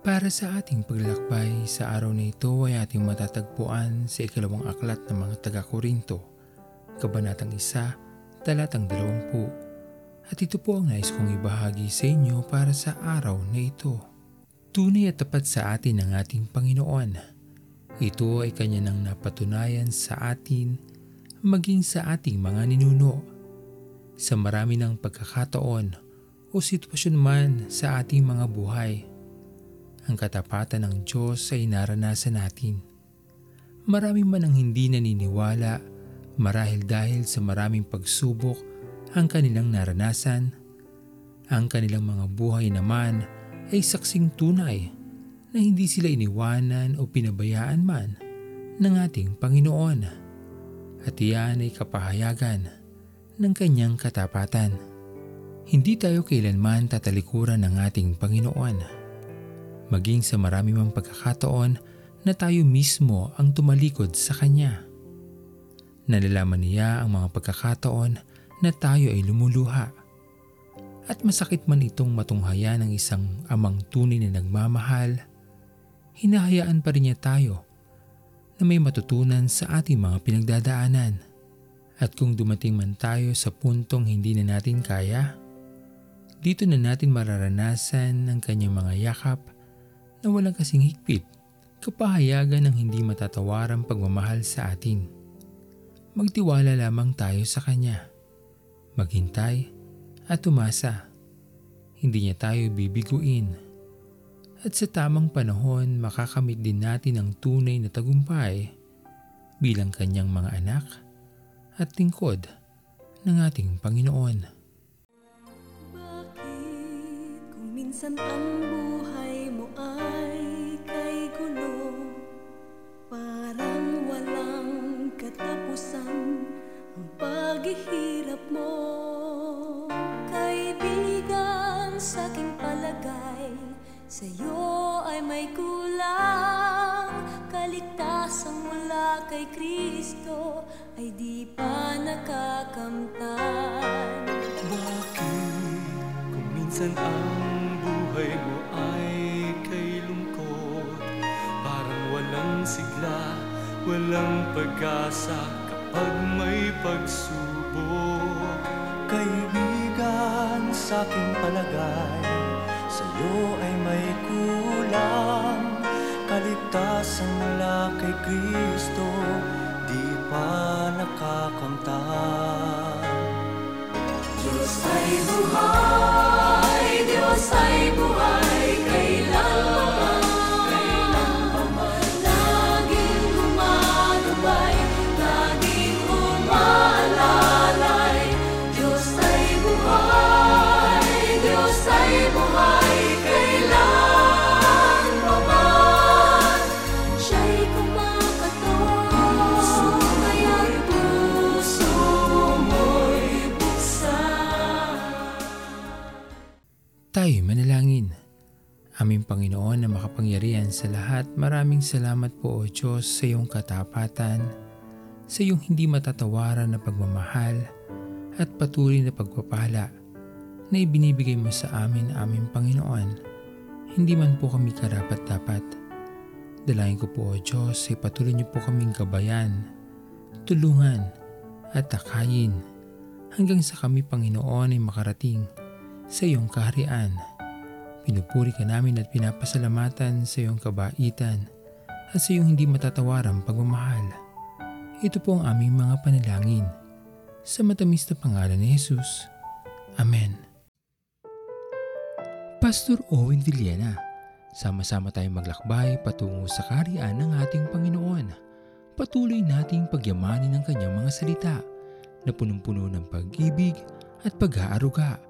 Para sa ating paglalakbay sa araw na ito ay ating matatagpuan sa ikalawang aklat ng mga taga-Korinto, Kabanatang 1, Talatang 20. At ito po ang nais kong ibahagi sa inyo para sa araw na ito. Tunay at tapat sa atin ang ating Panginoon. Ito ay kanya nang napatunayan sa atin maging sa ating mga ninuno. Sa marami ng pagkakataon o sitwasyon man sa ating mga buhay – ang katapatan ng Diyos ay naranasan natin. Marami man ang hindi naniniwala marahil dahil sa maraming pagsubok ang kanilang naranasan. Ang kanilang mga buhay naman ay saksing tunay na hindi sila iniwanan o pinabayaan man ng ating Panginoon. At iyan ay kapahayagan ng kanyang katapatan. Hindi tayo kailanman tatalikuran ng ating Panginoon maging sa marami mang pagkakataon na tayo mismo ang tumalikod sa Kanya. Nalalaman niya ang mga pagkakataon na tayo ay lumuluha. At masakit man itong matunghayan ng isang amang tunay na nagmamahal, hinahayaan pa rin niya tayo na may matutunan sa ating mga pinagdadaanan. At kung dumating man tayo sa puntong hindi na natin kaya, dito na natin mararanasan ang kanyang mga yakap na walang kasing higpit, kapahayagan ng hindi matatawarang pagmamahal sa atin. Magtiwala lamang tayo sa Kanya. Maghintay at umasa. Hindi niya tayo bibiguin. At sa tamang panahon makakamit din natin ang tunay na tagumpay bilang kanyang mga anak at lingkod ng ating Panginoon. Minsan ang buhay mo ay katapusan ang paghihirap mo. Kaibigan sa aking palagay Sa'yo ay may kulang. Kaligtasan mula kay Kristo Ay di pa nakakamtan. Bakit kung minsan ang buhay mo ay kay lungkot Parang walang sigla, walang pag-asa kapag may pagsubok Kaibigan sa aking palagay Sa'yo ay may kulang. Kaligtasan mula kay Kristo Di pa nakakamtan. Diyos ay buhay, Tayo manalangin. Aming Panginoon na makapangyarihan sa lahat, maraming salamat po o Diyos sa iyong katapatan, sa iyong hindi matatawaran na pagmamahal at patuloy na pagpapala na ibinibigay mo sa amin aming Panginoon. Hindi man po kami karapat-dapat. Dalangin ko po o Diyos ay patuloy niyo po kaming gabayan, tulungan at takayin hanggang sa kami Panginoon ay makarating sa iyong kaharian. Pinupuri ka namin at pinapasalamatan sa iyong kabaitan at sa iyong hindi matatawarang pagmamahal. Ito po ang aming mga panalangin. Sa matamis na pangalan ni Jesus. Amen. Pastor Owen Villena, sama-sama tayong maglakbay patungo sa kaharian ng ating Panginoon. Patuloy nating pagyamanin ang kanyang mga salita na punong-puno ng pag-ibig at pag-aaruga